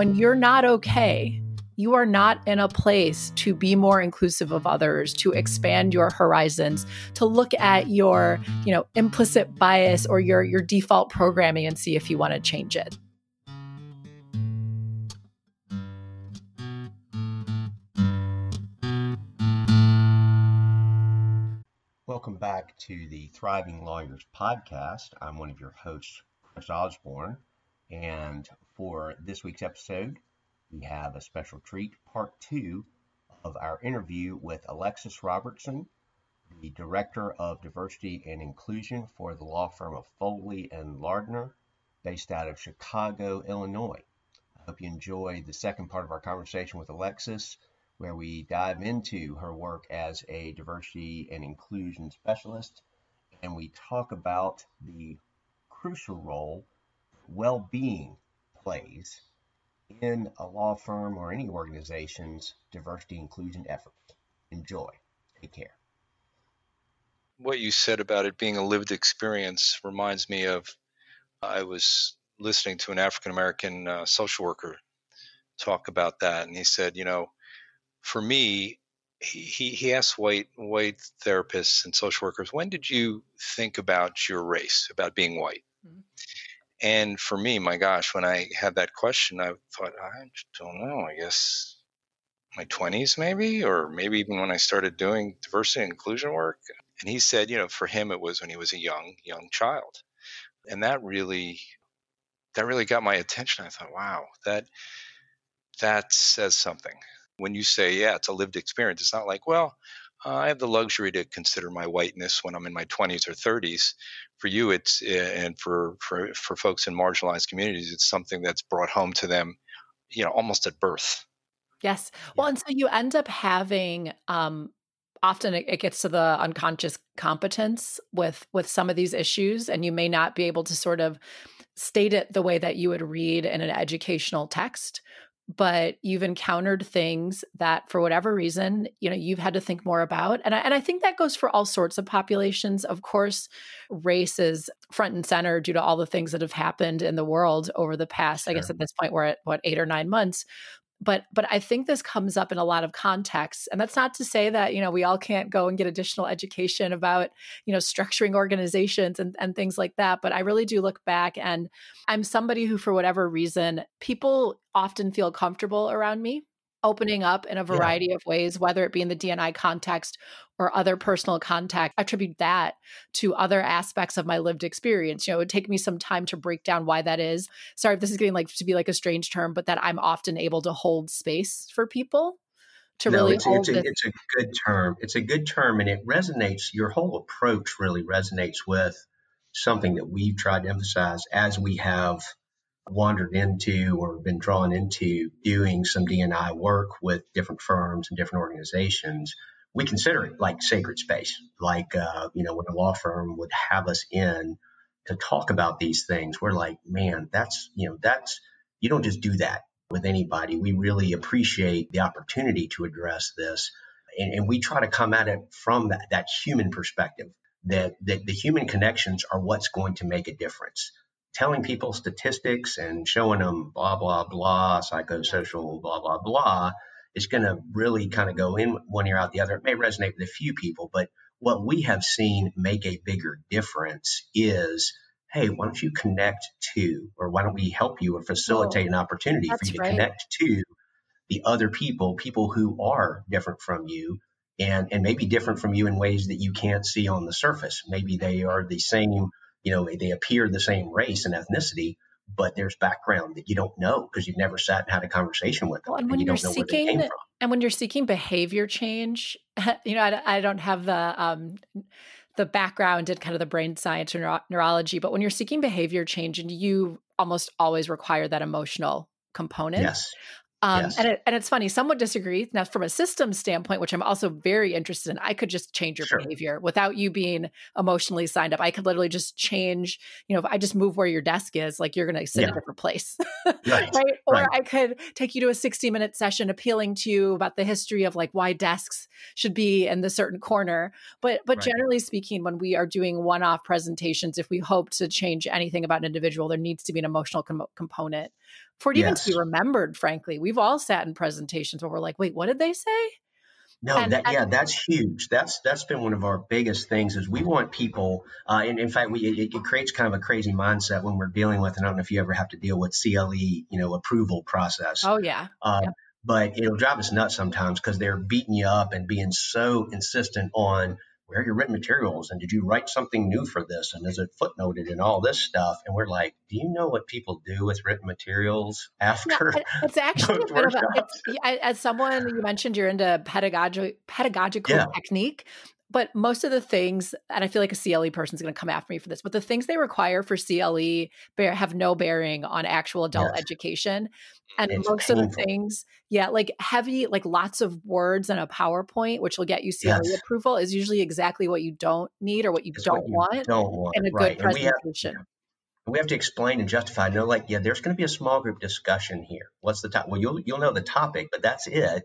when you're not okay, you are not in a place to be more inclusive of others, to expand your horizons, to look at your, you know, implicit bias or your your default programming and see if you want to change it. Welcome back to the Thriving Lawyers podcast. I'm one of your hosts, Chris Osborne, and for this week's episode, we have a special treat, part two of our interview with Alexis Robertson, the Director of Diversity and Inclusion for the law firm of Foley and Lardner, based out of Chicago, Illinois. I hope you enjoy the second part of our conversation with Alexis, where we dive into her work as a diversity and inclusion specialist, and we talk about the crucial role well being plays in a law firm or any organization's diversity inclusion efforts. Enjoy. Take care. What you said about it being a lived experience reminds me of I was listening to an African American uh, social worker talk about that, and he said, you know, for me, he, he asked white white therapists and social workers, when did you think about your race, about being white? Mm-hmm. And for me, my gosh, when I had that question, I thought, I don't know, I guess my 20s maybe, or maybe even when I started doing diversity and inclusion work. And he said, you know, for him, it was when he was a young, young child. And that really, that really got my attention. I thought, wow, that, that says something. When you say, yeah, it's a lived experience, it's not like, well, I have the luxury to consider my whiteness when I'm in my 20s or 30s. For you, it's eh, and for for for folks in marginalized communities, it's something that's brought home to them, you know, almost at birth. Yes. Well, and so you end up having um, often it, gets to the unconscious competence with with some of these issues, and you may not be able to sort of state it the way that you would read in an educational text but you've encountered things that for whatever reason you know you've had to think more about and I, and I think that goes for all sorts of populations of course race is front and center due to all the things that have happened in the world over the past sure. i guess at this point we're at what eight or nine months but but i think this comes up in a lot of contexts and that's not to say that you know we all can't go and get additional education about you know structuring organizations and, and things like that but i really do look back and i'm somebody who for whatever reason people often feel comfortable around me opening up in a variety yeah. of ways, whether it be in the DNI context or other personal contact. I attribute that to other aspects of my lived experience. You know, it would take me some time to break down why that is. Sorry if this is getting like to be like a strange term, but that I'm often able to hold space for people to no, really it's, it's, a, it's a good term. It's a good term and it resonates. Your whole approach really resonates with something that we've tried to emphasize as we have – wandered into or been drawn into doing some DNI work with different firms and different organizations, we consider it like sacred space. Like, uh, you know, when a law firm would have us in to talk about these things, we're like, man, that's, you know, that's, you don't just do that with anybody. We really appreciate the opportunity to address this. And, and we try to come at it from that, that human perspective that, that the human connections are what's going to make a difference telling people statistics and showing them blah, blah, blah, psychosocial, blah, blah, blah, is going to really kind of go in one ear out the other. It may resonate with a few people, but what we have seen make a bigger difference is hey, why don't you connect to, or why don't we help you or facilitate oh, an opportunity for you to right. connect to the other people, people who are different from you. And, and maybe different from you in ways that you can't see on the surface. Maybe they are the same you know, they appear the same race and ethnicity, but there's background that you don't know because you've never sat and had a conversation with them. Well, and when you are seeking, and when you're seeking behavior change, you know, I, I don't have the um, the background in kind of the brain science or neuro- neurology, but when you're seeking behavior change, and you almost always require that emotional component. Yes. Um, yes. and, it, and it's funny, some would disagree. Now, from a systems standpoint, which I'm also very interested in, I could just change your sure. behavior without you being emotionally signed up. I could literally just change, you know, if I just move where your desk is, like you're going to sit yeah. in a different place. right. right. Or right. I could take you to a 60 minute session appealing to you about the history of like why desks should be in the certain corner. But, but right. generally speaking, when we are doing one off presentations, if we hope to change anything about an individual, there needs to be an emotional com- component for it yes. even to be remembered, frankly. We've all sat in presentations where we're like, wait, what did they say? No, and, that and, yeah, that's huge. That's that's been one of our biggest things is we want people, uh, and in fact, we it, it, creates kind of a crazy mindset when we're dealing with. And I don't know if you ever have to deal with CLE, you know, approval process. Oh yeah. Uh, yeah. But it'll drive us nuts sometimes because they're beating you up and being so insistent on where are your written materials? And did you write something new for this? And is it footnoted and all this stuff? And we're like do you know what people do with written materials after yeah, it's actually a bit of a, it's, as someone you mentioned you're into pedagogy pedagogical yeah. technique but most of the things, and I feel like a CLE person is going to come after me for this, but the things they require for CLE bear, have no bearing on actual adult yes. education. And it's most painful. of the things, yeah, like heavy, like lots of words and a PowerPoint, which will get you CLE yes. approval, is usually exactly what you don't need or what you, don't, what you want don't want in a right. good presentation. We have, to explain and justify. No, like, yeah, there's going to be a small group discussion here. What's the top? Well, you'll you'll know the topic, but that's it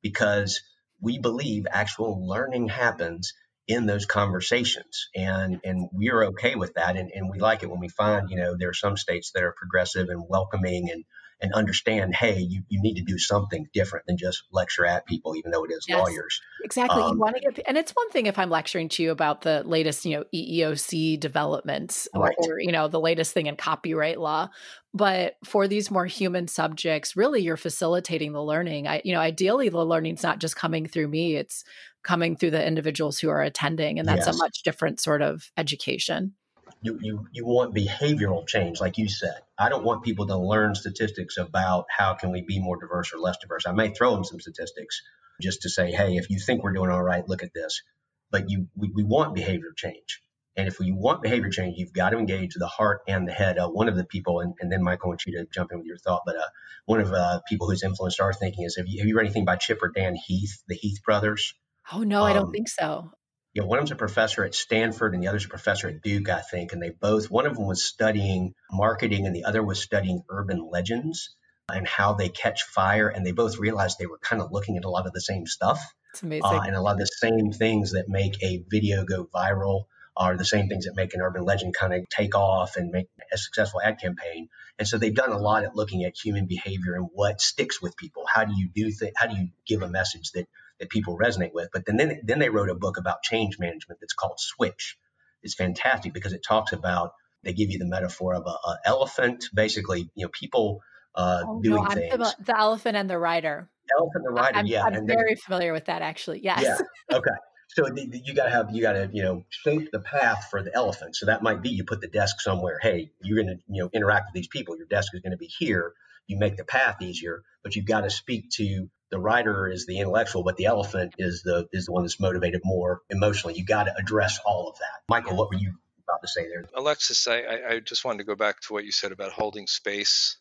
because we believe actual learning happens in those conversations. And and we're okay with that and, and we like it when we find you know there are some states that are progressive and welcoming and and understand hey you, you need to do something different than just lecture at people even though it is yes, lawyers. Exactly. Um, you want to get and it's one thing if i'm lecturing to you about the latest you know eeoc developments or, right. or you know the latest thing in copyright law. But for these more human subjects really you're facilitating the learning. I you know ideally the learning's not just coming through me it's coming through the individuals who are attending and that's yes. a much different sort of education you, you you want behavioral change like you said i don't want people to learn statistics about how can we be more diverse or less diverse i may throw them some statistics just to say hey if you think we're doing all right look at this but you we, we want behavior change and if we want behavior change, you've got to engage the heart and the head. Uh, one of the people, and, and then Michael, I want you to jump in with your thought, but uh, one of uh, people who's influenced our thinking is have you, have you read anything by Chip or Dan Heath, the Heath brothers? Oh, no, um, I don't um, think so. Yeah, one of them's a professor at Stanford and the other's a professor at Duke, I think. And they both, one of them was studying marketing and the other was studying urban legends and how they catch fire. And they both realized they were kind of looking at a lot of the same stuff. It's amazing. Uh, and a lot of the same things that make a video go viral are the same things that make an urban legend kind of take off and make a successful ad campaign. And so they've done a lot at looking at human behavior and what sticks with people. How do you do th- how do you give a message that that people resonate with? But then then, then they wrote a book about change management that's called Switch. It's fantastic because it talks about they give you the metaphor of an elephant, basically, you know, people uh, oh, doing no, things. The elephant and the rider. elephant and the rider, I'm, yeah. I'm very familiar with that, actually. Yes. Yeah. Okay. So you got to have you got to you know shape the path for the elephant. So that might be you put the desk somewhere. Hey, you're going to you know interact with these people. Your desk is going to be here. You make the path easier, but you've got to speak to the rider is the intellectual, but the elephant is the is the one that's motivated more emotionally. You got to address all of that. Michael, what were you about to say there? Alexis, I, I just wanted to go back to what you said about holding space.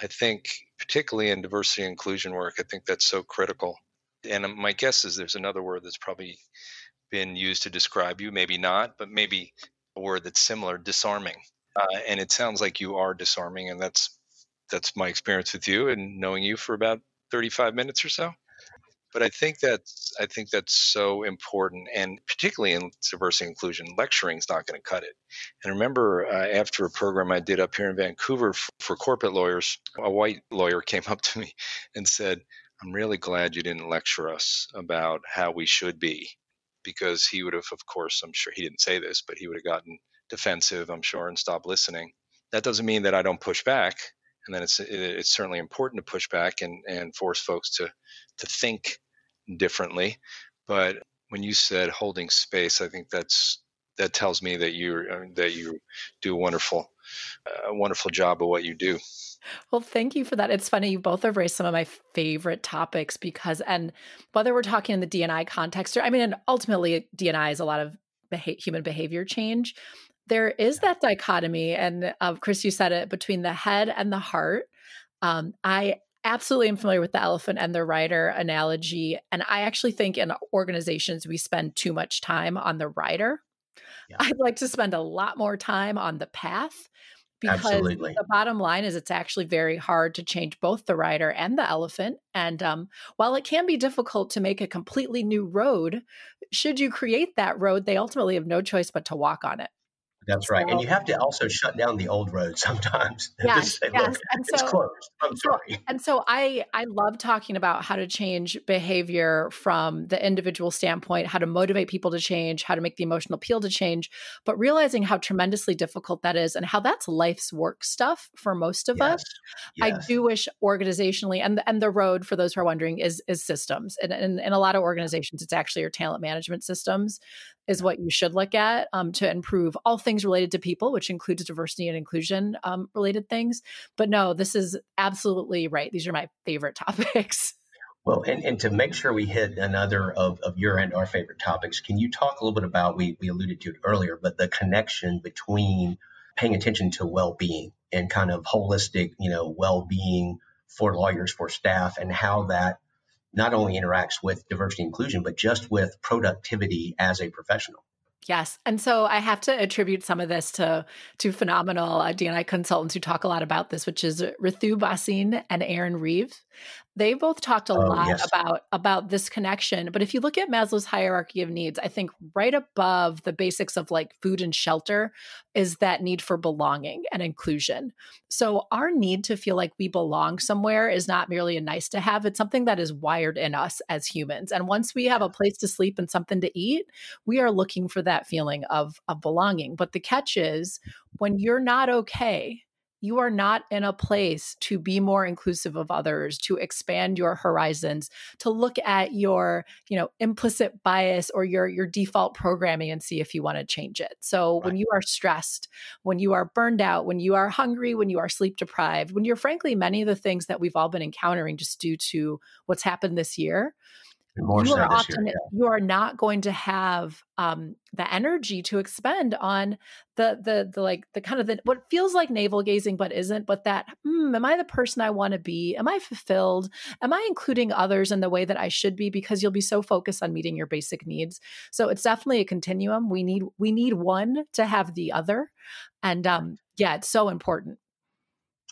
I think, particularly in diversity and inclusion work, I think that's so critical and my guess is there's another word that's probably been used to describe you, maybe not, but maybe a word that's similar, disarming. Uh, and it sounds like you are disarming, and that's that's my experience with you and knowing you for about 35 minutes or so. But I think that's I think that's so important, and particularly in diversity inclusion, lecturing is not going to cut it. And remember, uh, after a program I did up here in Vancouver for, for corporate lawyers, a white lawyer came up to me and said, I'm really glad you didn't lecture us about how we should be, because he would have, of course, I'm sure he didn't say this, but he would have gotten defensive, I'm sure, and stopped listening. That doesn't mean that I don't push back, and then it's it's certainly important to push back and and force folks to to think differently. But when you said holding space, I think that's that tells me that you uh, that you do a wonderful a wonderful job of what you do. Well, thank you for that. It's funny, you both have raised some of my favorite topics because, and whether we're talking in the DNI context or, I mean, and ultimately, DNI is a lot of beha- human behavior change. There is that dichotomy, and uh, Chris, you said it between the head and the heart. Um, I absolutely am familiar with the elephant and the rider analogy. And I actually think in organizations, we spend too much time on the rider. Yeah. I'd like to spend a lot more time on the path because Absolutely. the bottom line is it's actually very hard to change both the rider and the elephant and um, while it can be difficult to make a completely new road should you create that road they ultimately have no choice but to walk on it That's right. So, and you have to also shut down the old road sometimes. Yes, say, yes. And so, it's closed. I'm sorry. And so I, I love talking about how to change behavior from the individual standpoint, how to motivate people to change, how to make the emotional appeal to change, but realizing how tremendously difficult that is and how that's life's work stuff for most of yes, us. Yes. I do wish organizationally and, and the road for those who are wondering is, is systems. And in, in a lot of organizations, it's actually your talent management systems is what you should look at um, to improve all things related to people, which includes diversity and inclusion um, related things. But no, this is absolutely right. These are my favorite topics. Well, and, and to make sure we hit another of, of your and our favorite topics, can you talk a little bit about, we, we alluded to it earlier, but the connection between paying attention to well-being and kind of holistic, you know, well-being for lawyers, for staff, and how that not only interacts with diversity inclusion, but just with productivity as a professional. Yes. And so I have to attribute some of this to to phenomenal uh, DNI consultants who talk a lot about this, which is Ritu Bhasin and Arin Reeves. They both talked a oh, lot yes. about about this connection. But if you look at Maslow's hierarchy of needs, I think right above the basics of like food and shelter is that need for belonging and inclusion. So our need to feel like we belong somewhere is not merely a nice to have, it's something that is wired in us as humans. And once we have a place to sleep and something to eat, we are looking for that feeling of of belonging. But the catch is when you're not okay, you are not in a place to be more inclusive of others to expand your horizons to look at your you know implicit bias or your your default programming and see if you want to change it so right. when you are stressed when you are burned out when you are hungry when you are sleep deprived when you're frankly many of the things that we've all been encountering just due to what's happened this year more you so are often year, yeah. you are not going to have um, the energy to expend on the the the like the kind of the what feels like navel gazing but isn't but that hmm, am i the person i want to be? Am i fulfilled? Am i including others in the way that i should be? because you'll be so focused on meeting your basic needs. So it's definitely a continuum. We need we need one to have the other and um yeah it's so important.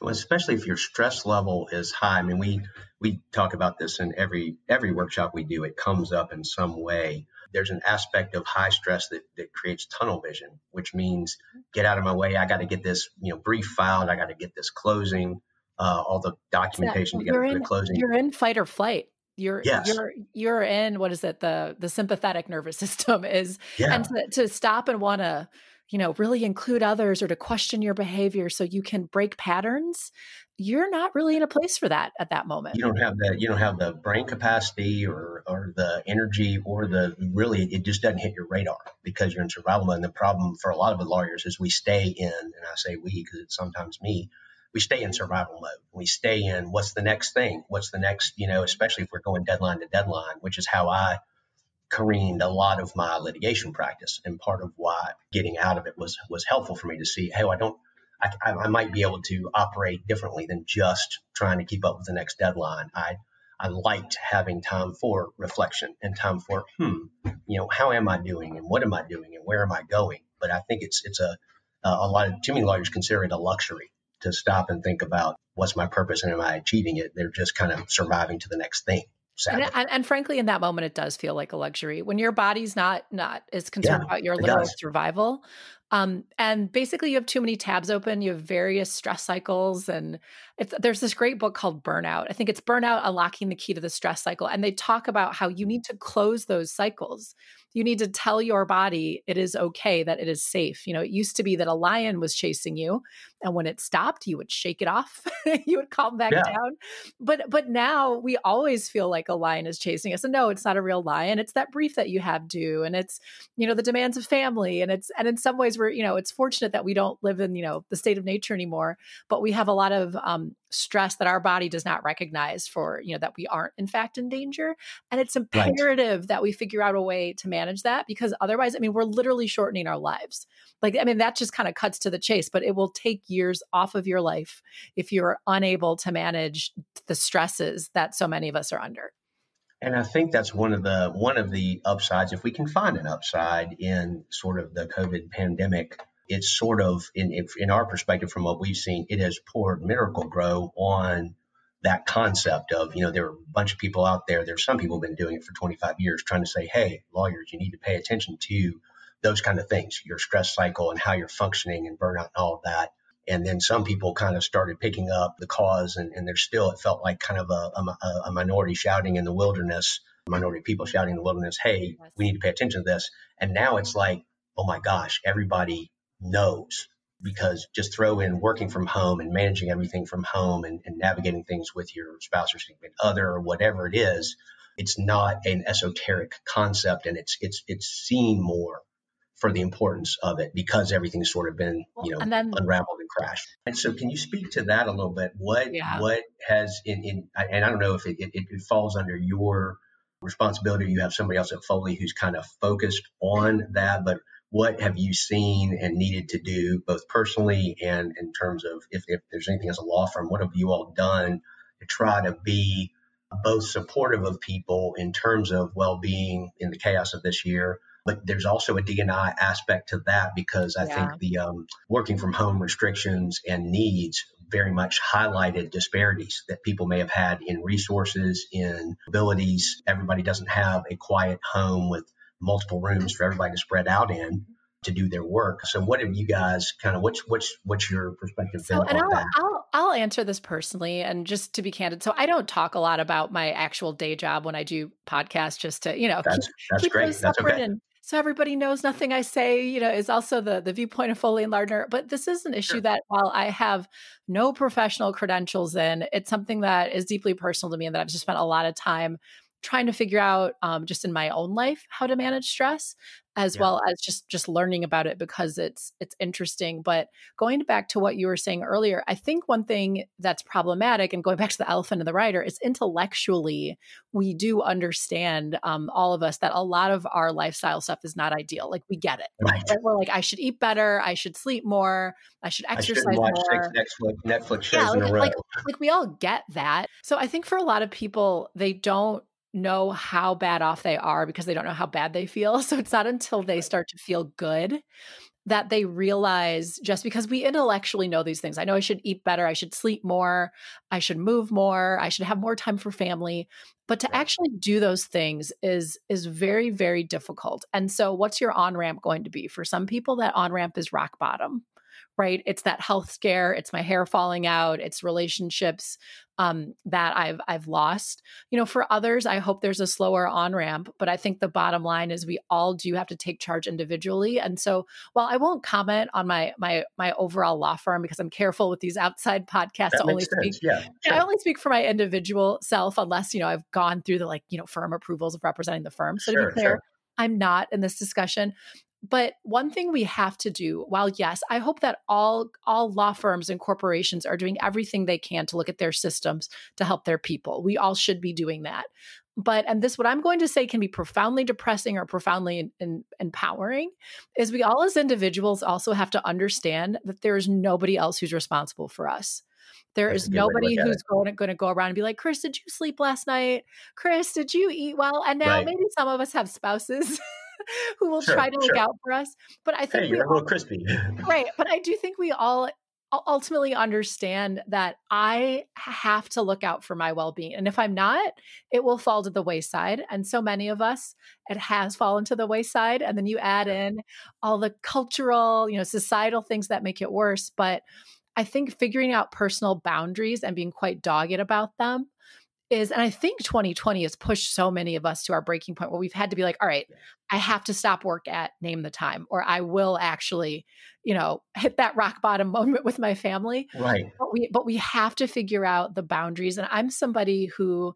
Well, especially if your stress level is high. I mean, we we talk about this in every every workshop we do. It comes up in some way. There's an aspect of high stress that, that creates tunnel vision, which means get out of my way. I got to get this, you know, brief filed. I got to get this closing, uh, all the documentation together for the closing. You're in fight or flight. You're yes. you're you're in what is it? The the sympathetic nervous system is, yeah. and to, to stop and want to you know, really include others or to question your behavior so you can break patterns, you're not really in a place for that at that moment. You don't have the you don't have the brain capacity or or the energy or the really it just doesn't hit your radar because you're in survival mode. And the problem for a lot of the lawyers is we stay in, and I say we because it's sometimes me, we stay in survival mode. We stay in what's the next thing? What's the next, you know, especially if we're going deadline to deadline, which is how I careened a lot of my litigation practice. And part of why getting out of it was was helpful for me to see, hey, I don't, I, I might be able to operate differently than just trying to keep up with the next deadline. I I liked having time for reflection and time for, hmm, you know, how am I doing and what am I doing and where am I going? But I think it's it's a a lot of too many lawyers consider it a luxury to stop and think about what's my purpose and am I achieving it? They're just kind of surviving to the next thing. And, and, and, frankly, in that moment, it does feel like a luxury when your body's not not as concerned yeah, about your literal survival. Um, and basically, you have too many tabs open. You have various stress cycles, and there's this great book called Burnout. I think it's Burnout: Unlocking the Key to the Stress Cycle, and they talk about how you need to close those cycles you need to tell your body it is okay that it is safe you know it used to be that a lion was chasing you and when it stopped you would shake it off you would calm back yeah. down but but now we always feel like a lion is chasing us and no it's not a real lion it's that brief that you have due and it's you know the demands of family and it's and in some ways we're you know it's fortunate that we don't live in you know the state of nature anymore but we have a lot of um, stress that our body does not recognize for you know that we aren't in fact in danger and it's imperative right. that we figure out a way to manage that because otherwise i mean we're literally shortening our lives like i mean that just kind of cuts to the chase but it will take years off of your life if you're unable to manage the stresses that so many of us are under and I think that's one of the one of the upsides, if we can find an upside in sort of the COVID pandemic, it's sort of in in our perspective from what we've seen, it has poured Miracle-Gro on that concept of you know there are a bunch of people out there. There's some people have been doing it for 25 years, trying to say, hey, lawyers, you need to pay attention to those kind of things, your stress cycle and how you're functioning and burnout and all of that. And then some people kind of started picking up the cause, and, and there's still, it felt like kind of a, a, a minority shouting in the wilderness, minority people shouting in the wilderness, hey, we need to pay attention to this. And now it's like, oh my gosh, everybody knows because just throw in working from home and managing everything from home and, and navigating things with your spouse or significant other or whatever it is, it's not an esoteric concept and it's it's it's seen more for the importance of it because everything's sort of been you know and then, unraveled and crashed. And so, can you speak to that a little bit? What yeah. what has in, in and I don't know if it, it, it falls under your responsibility. You have somebody else at Foley who's kind of focused on that, but what have you seen and needed to do both personally and in terms of if, if there's anything as a law firm, what have you all done to try to be both supportive of people in terms of well-being in the chaos of this year, but there's also a DNI aspect to that because I yeah. think the um, working from home restrictions and needs very much highlighted disparities that people may have had in resources, in abilities. Everybody doesn't have a quiet home with multiple rooms for everybody to spread out in to do their work. So what have you guys kind of what's what's what's your perspective so, and I'll, I'll, I'll answer this personally and just to be candid. So I don't talk a lot about my actual day job when I do podcasts just to, you know, that's, keep, that's keep great. That's okay. And, so everybody knows nothing I say, you know, is also the the viewpoint of Foley and Lardner. But this is an issue sure. that while I have no professional credentials in, it's something that is deeply personal to me and that I've just spent a lot of time trying to figure out um, just in my own life how to manage stress as yeah. well as just just learning about it because it's it's interesting. But going back to what you were saying earlier i think one thing that's problematic and going back to the elephant in the rider is intellectually we do understand um, all of us that a lot of our lifestyle stuff is not ideal. Like we get it. Right. we're like i should eat better. I should sleep more. I should exercise I watch more. netflix, netflix shows yeah, like, in a row. like, like we all get that. So i think for a lot of people they don't know how bad off they are because they don't know how bad they feel. So it's not until they start to feel good that they realize just because we intellectually know these things. I know I should eat better, I should sleep more, I should move more, I should have more time for family, but to actually do those things is is very very difficult. And so what's your on-ramp going to be? For some people that on-ramp is rock bottom right? It's that health scare, it's my hair falling out, it's relationships um, that I've I've lost. You know, for others, I hope there's a slower on ramp, but I think the bottom line is we all do have to take charge individually. And so, while I won't comment on my my my overall law firm because I'm careful with these outside podcasts that to only speak, yeah, sure. I only speak for my individual self unless you know I've gone through the like you know firm approvals of representing the firm. So sure, to be clear. Sure. I'm not in this discussion. But one thing we have to do, while yes, I hope that all all law firms and corporations are doing everything they can to look at their systems to help their people. We all should be doing that. But and this what I'm going to say can be profoundly depressing or profoundly in, in, empowering is we all as individuals also have to understand that there is nobody else who's responsible for us. There That's is nobody who's going to, going to go around and be like, Chris, did you sleep last night? Chris, did you eat well? And now right. maybe some of us have spouses who will sure, try to sure. look out for us. But I think hey, you're a little crispy. right. But I do think we all ultimately understand that I have to look out for my well being. And if I'm not, it will fall to the wayside. And so many of us, it has fallen to the wayside. And then you add in all the cultural, you know, societal things that make it worse. But I think figuring out personal boundaries and being quite dogged about them is and i think 2020 has pushed so many of us to our breaking point where we've had to be like all right i have to stop work at name the time or i will actually you know hit that rock bottom moment with my family. Right. But we but we have to figure out the boundaries and i'm somebody who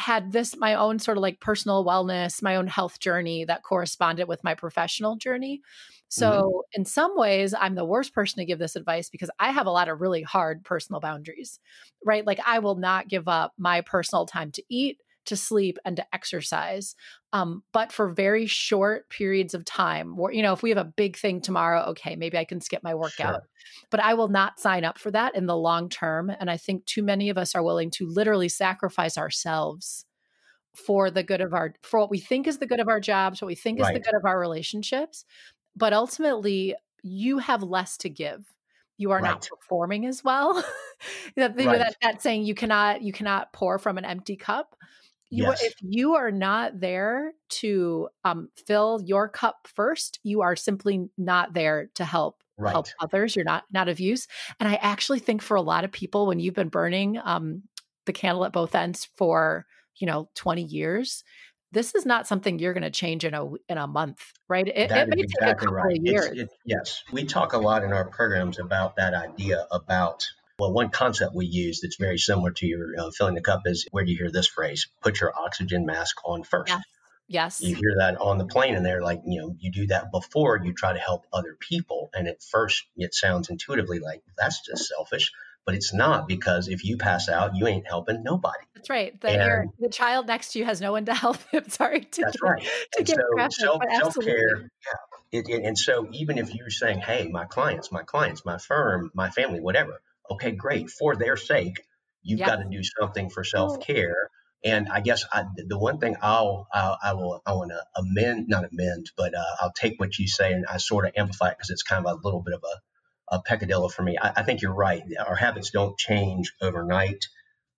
had this my own sort of like personal wellness my own health journey that corresponded with my professional journey. So, mm-hmm. in some ways, I'm the worst person to give this advice because I have a lot of really hard personal boundaries, right? Like, I will not give up my personal time to eat, to sleep, and to exercise. Um, but for very short periods of time, or, you know, if we have a big thing tomorrow, okay, maybe I can skip my workout. Sure. But I will not sign up for that in the long term. And I think too many of us are willing to literally sacrifice ourselves for the good of our for what we think is the good of our jobs what we think right. is the good of our relationships but ultimately you have less to give you are right. not performing as well that, right. that, that saying you cannot you cannot pour from an empty cup You, Yes. If you are not there to um, fill your cup first, you are simply not there to help Right. help others. You're not not of use. And I actually think for a lot of people, when you've been burning um, the candle at both ends for you know 20 years, this is not something you're going to change in a in a month, right? It, it may is take a exactly couple right. of It's- years. it- yes, we talk a lot in our programs about that idea about well, one concept we use that's very similar to your uh, filling the cup is where do you hear this phrase? Put your oxygen mask on first. Yes. yes. You hear that on the plane, and they're like, you know, you do that before you try to help other people. And at first, it sounds intuitively like that's just selfish, but it's not because if you pass out, you ain't helping nobody. That's right. The, your, the child next to you has no one to help him. Sorry to That's get, right. to And get so self but self absolutely. care, yeah. It, it, and so even if you're saying, "Hey, my clients, my clients, my firm, my family, whatever," okay, great. For their sake, you've Yeah. got to do something for self care. And I guess I, the one thing I'll, I'll I will I want to amend, not amend, but uh, I'll take what you say and I sort of amplify it because it's kind of a little bit of a, a peccadillo for me. I, I think you're right. Our habits don't change overnight.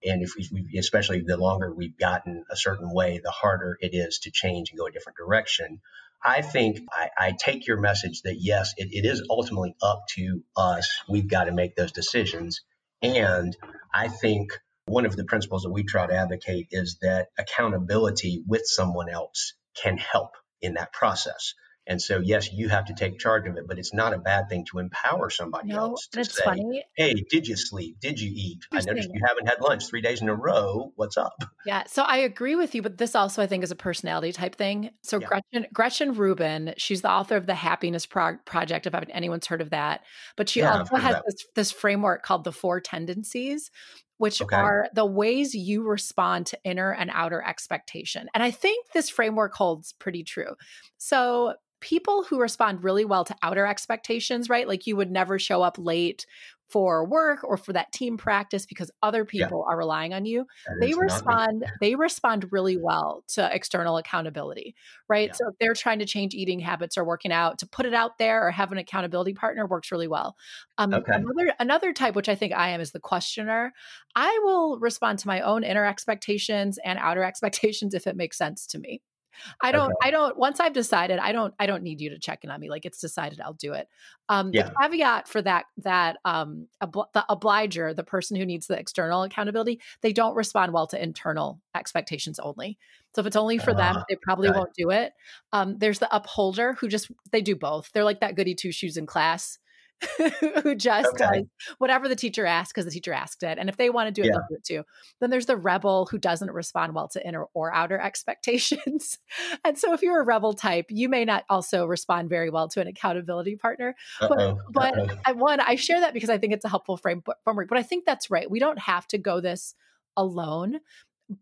And if we, especially the longer we've gotten a certain way, the harder it is to change and go a different direction. I think I, I take your message that yes, it, it is ultimately up to us. We've got to make those decisions. And I think one of the principles that we try to advocate is that accountability with someone else can help in that process. And so, yes, you have to take charge of it, but it's not a bad thing to empower somebody No, else to say, funny. hey, did you sleep? Did you eat? I noticed you haven't had lunch three days in a row. What's up? Yeah, so I agree with you, but this also I think is a personality type thing. So Yeah. Gretchen Gretchen Rubin, she's the author of the Happiness Pro- Project. If anyone's heard of that, but she Yeah, also has this this framework called the Four Tendencies, which Okay. are the ways you respond to inner and outer expectation. And I think this framework holds pretty true. So people who respond really well to outer expectations, right? Like you would never show up late for work or for that team practice because other Yeah. people are relying on you That they is not me. respond they respond really well to external accountability right Yeah. so if they're trying to change eating habits or working out to put it out there or have an accountability partner works really well um, Okay. another another type which i think i am is the questioner i will respond to my own inner expectations and outer expectations if it makes sense to me I don't, Okay. I don't, once I've decided, I don't, I don't need you to check in on me. Like it's decided, I'll do it. Um, Yeah. The caveat for that, that, um, obl- the obliger, the person who needs the external accountability, they don't respond well to internal expectations only. So if it's only for them, Ah, they probably won't do it. Um, there's the upholder who just, they do both. They're like that goody two shoes in class. who just Okay. does whatever the teacher asked because the teacher asked it. And if they want to do it, Yeah. they'll do it too. Then there's the rebel who doesn't respond well to inner or outer expectations. and so if you're a rebel type, you may not also respond very well to an accountability partner. Uh-oh. But Uh-oh. I one, I share that because I think it's a helpful frame framework. But I think that's right. We don't have to go this alone.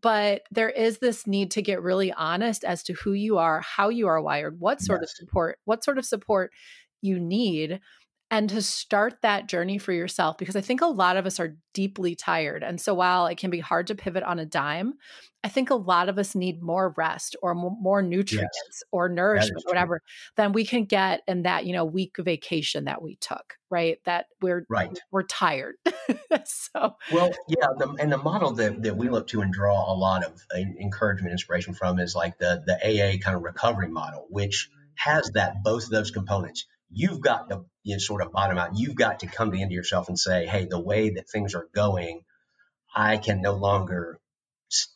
But there is this need to get really honest as to who you are, how you are wired, what sort of support, what sort of support you need and to start that journey for yourself because I think a lot of us are deeply tired. And so while it can be hard to pivot on a dime, I think a lot of us need more rest or mo- more nutrients or nourishment, whatever, than we can get in that, you know, week vacation that we took, right? That we're Right. we're tired. so Well, yeah, the, and the model that, that we look to and draw a lot of encouragement, inspiration from is like the the AA kind of recovery model, which has that both of those components. You've got to you know, sort of bottom out. You've got to come to the end of yourself and say, "Hey, the way that things are going, I can no longer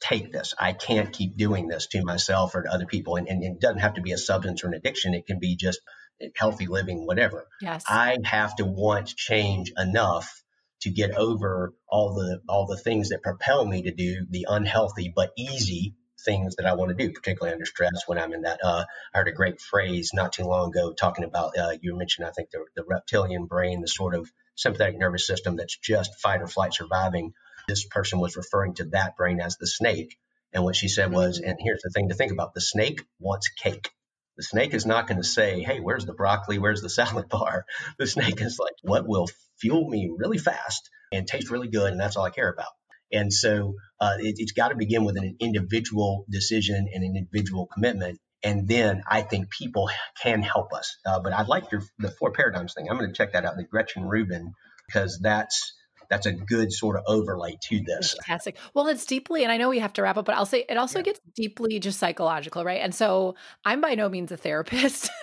take this. I can't keep doing this to myself or to other people." And, and it doesn't have to be a substance or an addiction. It can be just eh, healthy living, whatever. yes. I have to want change enough to get over all the all the things that propel me to do the unhealthy but easy things that I want to do, particularly under stress when I'm in that. Uh, I heard a great phrase not too long ago talking about uh, you mentioned I think the, the reptilian brain, the sort of sympathetic nervous system that's just fight or flight surviving. This person was referring to that brain as the snake, and what she said was, and here's the thing to think about: the snake wants cake. The snake is not going to say, "Hey, where's the broccoli? Where's the salad bar?" The snake is like, "What will fuel me really fast and taste really good, and that's all I care about." And so uh, it, it's got to begin with an individual decision and an individual commitment. And then I think people can help us. Uh, but I'd like your the four paradigms thing. I'm going to check that out, the Gretchen Rubin, because that's that's a good sort of overlay to this. Fantastic. Well, it's deeply, and I know we have to wrap up, but I'll say it also yeah. gets deeply just psychological, right? And so I'm by no means a therapist,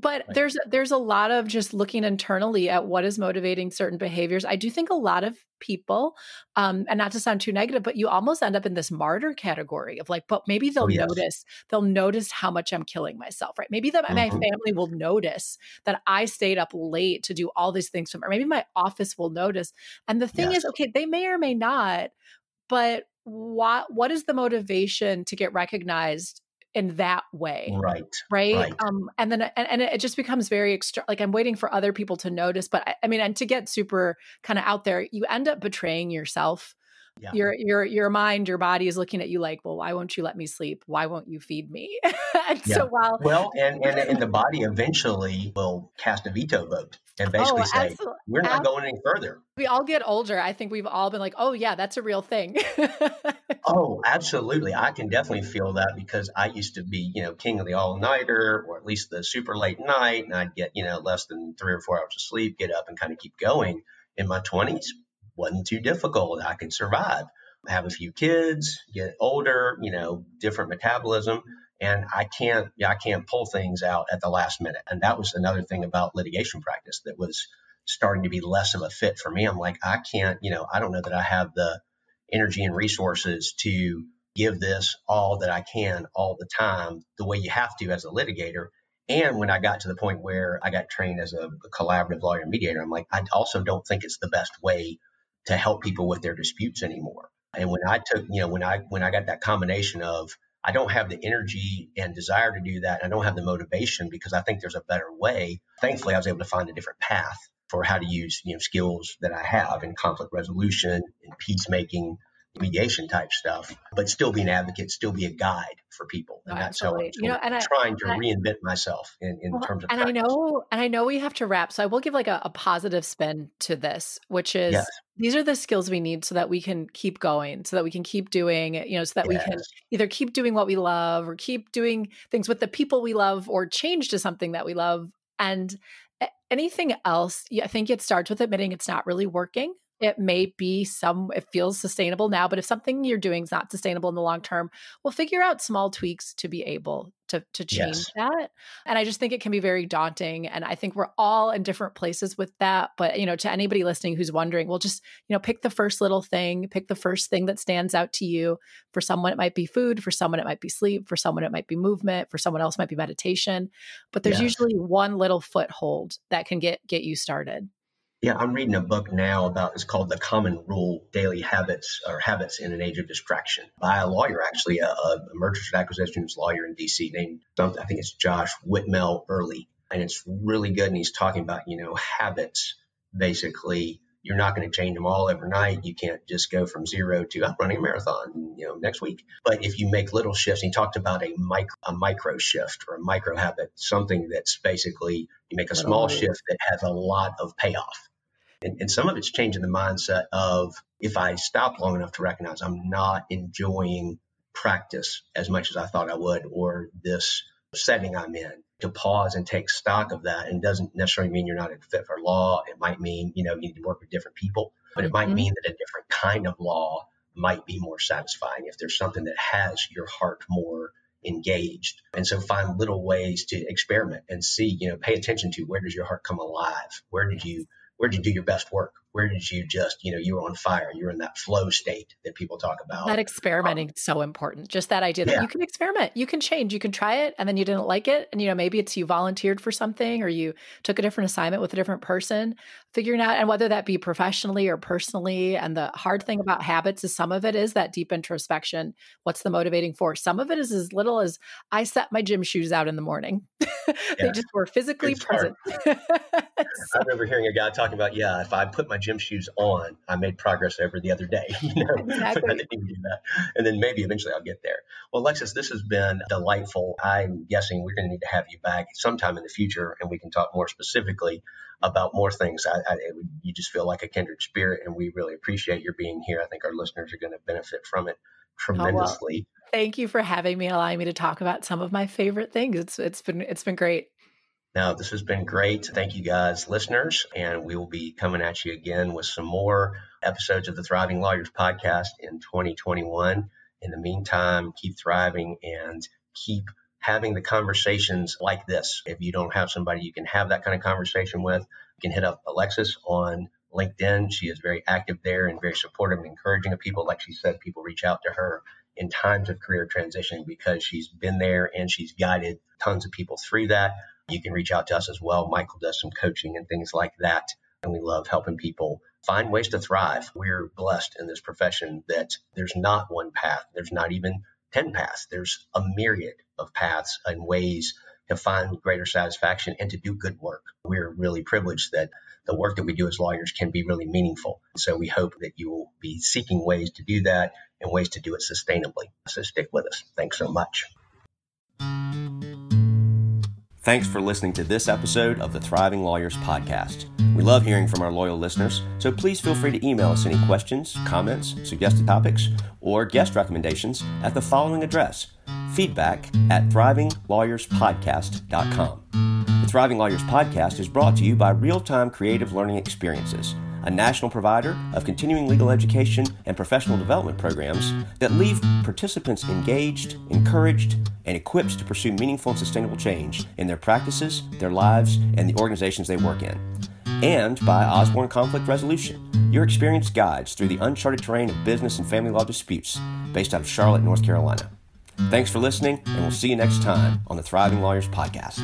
but right. there's there's a lot of just looking internally at what is motivating certain behaviors. I do think a lot of people um and not to sound too negative but you almost end up in this martyr category of like but maybe they'll oh, yes. notice they'll notice how much i'm killing myself right maybe that mm-hmm. my family will notice that i stayed up late to do all these things or maybe my office will notice and the thing yes. is okay they may or may not but what what is the motivation to get recognized in that way right right, right. um and then and, and, it just becomes very extra like i'm waiting for other people to notice but I, I mean and to get super kind of out there you end up betraying yourself yeah. your your your mind your body is looking at you like well why won't you let me sleep why won't you feed me and yeah. so while well and, and and the body eventually will cast a veto vote and oh, basically oh, say absolutely. we're not going any further we all get older i think we've all been like oh yeah that's a real thing oh absolutely i can definitely feel that because i used to be you know king of the all-nighter or at least the super late night and i'd get you know less than three or four hours of sleep get up and kind of keep going in my 20s wasn't too difficult. I could survive. Have a few kids, get older, you know, different metabolism, and I can't, I can't pull things out at the last minute. And that was another thing about litigation practice that was starting to be less of a fit for me. I'm like, I can't, you know, I don't know that I have the energy and resources to give this all that I can all the time, the way you have to as a litigator. And when I got to the point where I got trained as a, a collaborative lawyer and mediator, I'm like, I also don't think it's the best way to help people with their disputes anymore. And when I took, you know, when I when I got that combination of I don't have the energy and desire to do that, I don't have the motivation because I think there's a better way. Thankfully, I was able to find a different path for how to use, you know, skills that I have in conflict resolution and peacemaking mediation type stuff, but still be an advocate, still be a guide for people. And that's how I'm you know, and trying I, to and reinvent myself in, in well, terms of And practice. I know and I know we have to wrap. So I will give like a, a positive spin to this, which is yes. these are the skills we need so that we can keep going, so that we can keep doing, you know, so that yes. we can either keep doing what we love or keep doing things with the people we love or change to something that we love. And anything else, I think it starts with admitting it's not really working it may be some it feels sustainable now but if something you're doing is not sustainable in the long term we'll figure out small tweaks to be able to to change yes. that and i just think it can be very daunting and i think we're all in different places with that but you know to anybody listening who's wondering well just you know pick the first little thing pick the first thing that stands out to you for someone it might be food for someone it might be sleep for someone it might be movement for someone else might be meditation but there's yes. usually one little foothold that can get get you started yeah, I'm reading a book now about it's called The Common Rule Daily Habits or Habits in an Age of Distraction by a lawyer, actually, a, a mergers and acquisitions lawyer in DC named, I think it's Josh Whitmel Earley. And it's really good. And he's talking about, you know, habits basically. You're not going to change them all overnight. You can't just go from zero to I'm running a marathon, you know, next week. But if you make little shifts, he talked about a micro, a micro shift or a micro habit, something that's basically you make a small shift that has a lot of payoff and, and some of it's changing the mindset of if I stop long enough to recognize I'm not enjoying practice as much as I thought I would, or this setting I'm in, to pause and take stock of that. And doesn't necessarily mean you're not a fit for law. It might mean, you know, you need to work with different people, but it might mm-hmm. mean that a different kind of law might be more satisfying if there's something that has your heart more engaged. And so find little ways to experiment and see, you know, pay attention to where does your heart come alive? Where did you where did you do your best work? Where did you just, you know, you were on fire, you were in that flow state that people talk about. That experimenting um, is so important. Just that idea that yeah. you can experiment, you can change, you can try it, and then you didn't like it. And, you know, maybe it's you volunteered for something or you took a different assignment with a different person, figuring out, and whether that be professionally or personally. And the hard thing about habits is some of it is that deep introspection. What's the motivating force? Some of it is as little as I set my gym shoes out in the morning. they yeah. just were physically present. I remember hearing a guy talking about, yeah, if I put my gym shoes on, I made progress over the other day. You know, exactly. I didn't do that. And then maybe eventually I'll get there. Well, Alexis, this has been delightful. I'm guessing we're going to need to have you back sometime in the future, and we can talk more specifically about more things. I, I, you just feel like a kindred spirit, and we really appreciate your being here. I think our listeners are going to benefit from it tremendously. Oh, well, thank you for having me, and allowing me to talk about some of my favorite things. It's it's been it's been great. Now, this has been great. Thank you guys, listeners. And we will be coming at you again with some more episodes of the Thriving Lawyers podcast in 2021. In the meantime, keep thriving and keep having the conversations like this. If you don't have somebody you can have that kind of conversation with, you can hit up Alexis on LinkedIn. She is very active there and very supportive and encouraging of people. Like she said, people reach out to her in times of career transition because she's been there and she's guided tons of people through that. You can reach out to us as well. Michael does some coaching and things like that. And we love helping people find ways to thrive. We're blessed in this profession that there's not one path, there's not even 10 paths. There's a myriad of paths and ways to find greater satisfaction and to do good work. We're really privileged that the work that we do as lawyers can be really meaningful. So we hope that you will be seeking ways to do that and ways to do it sustainably. So stick with us. Thanks so much. Thanks for listening to this episode of the Thriving Lawyers Podcast. We love hearing from our loyal listeners, so please feel free to email us any questions, comments, suggested topics, or guest recommendations at the following address feedback at thrivinglawyerspodcast.com. The Thriving Lawyers Podcast is brought to you by Real Time Creative Learning Experiences a national provider of continuing legal education and professional development programs that leave participants engaged, encouraged, and equipped to pursue meaningful and sustainable change in their practices, their lives, and the organizations they work in. And by Osborne Conflict Resolution, your experienced guides through the uncharted terrain of business and family law disputes based out of Charlotte, North Carolina. Thanks for listening, and we'll see you next time on the Thriving Lawyers Podcast.